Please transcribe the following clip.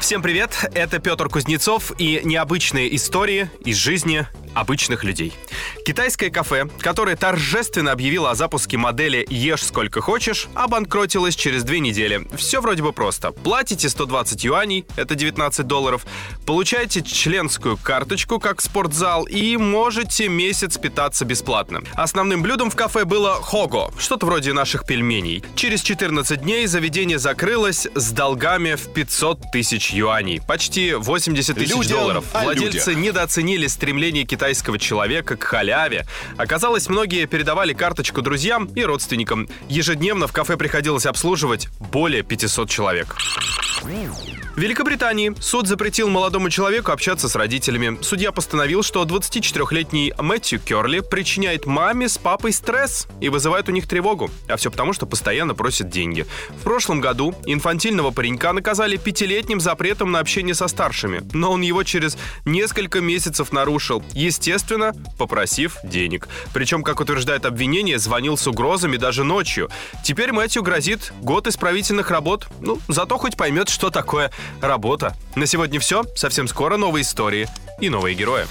Всем привет, это Петр Кузнецов и необычные истории из жизни обычных людей. Китайское кафе, которое торжественно объявило о запуске модели «Ешь сколько хочешь», обанкротилось через две недели. Все вроде бы просто. Платите 120 юаней, это 19 долларов, получаете членскую карточку, как спортзал, и можете месяц питаться бесплатно. Основным блюдом в кафе было хого, что-то вроде наших пельменей. Через 14 дней заведение закрылось с долгами в 500 тысяч юаней, почти 80 тысяч Людям долларов. о Владельцы людях. недооценили стремление китайского человека к халяве. Оказалось, многие передавали карточку друзьям и родственникам. Ежедневно в кафе приходилось обслуживать более 500 человек. В Великобритании суд запретил молодому человеку общаться с родителями. Судья постановил, что 24-летний Мэтью Керли причиняет маме с папой стресс и вызывает у них тревогу. А все потому, что постоянно просит деньги. В прошлом году инфантильного паренька наказали пятилетним запретом на общение со старшими. Но он его через несколько месяцев нарушил, естественно, попросив денег. Причем, как утверждает обвинение, звонил с угрозами даже ночью. Теперь Мэтью грозит год исправительных работ. Ну, зато хоть поймет, что такое работа. На сегодня все. Совсем скоро новые истории и новые герои.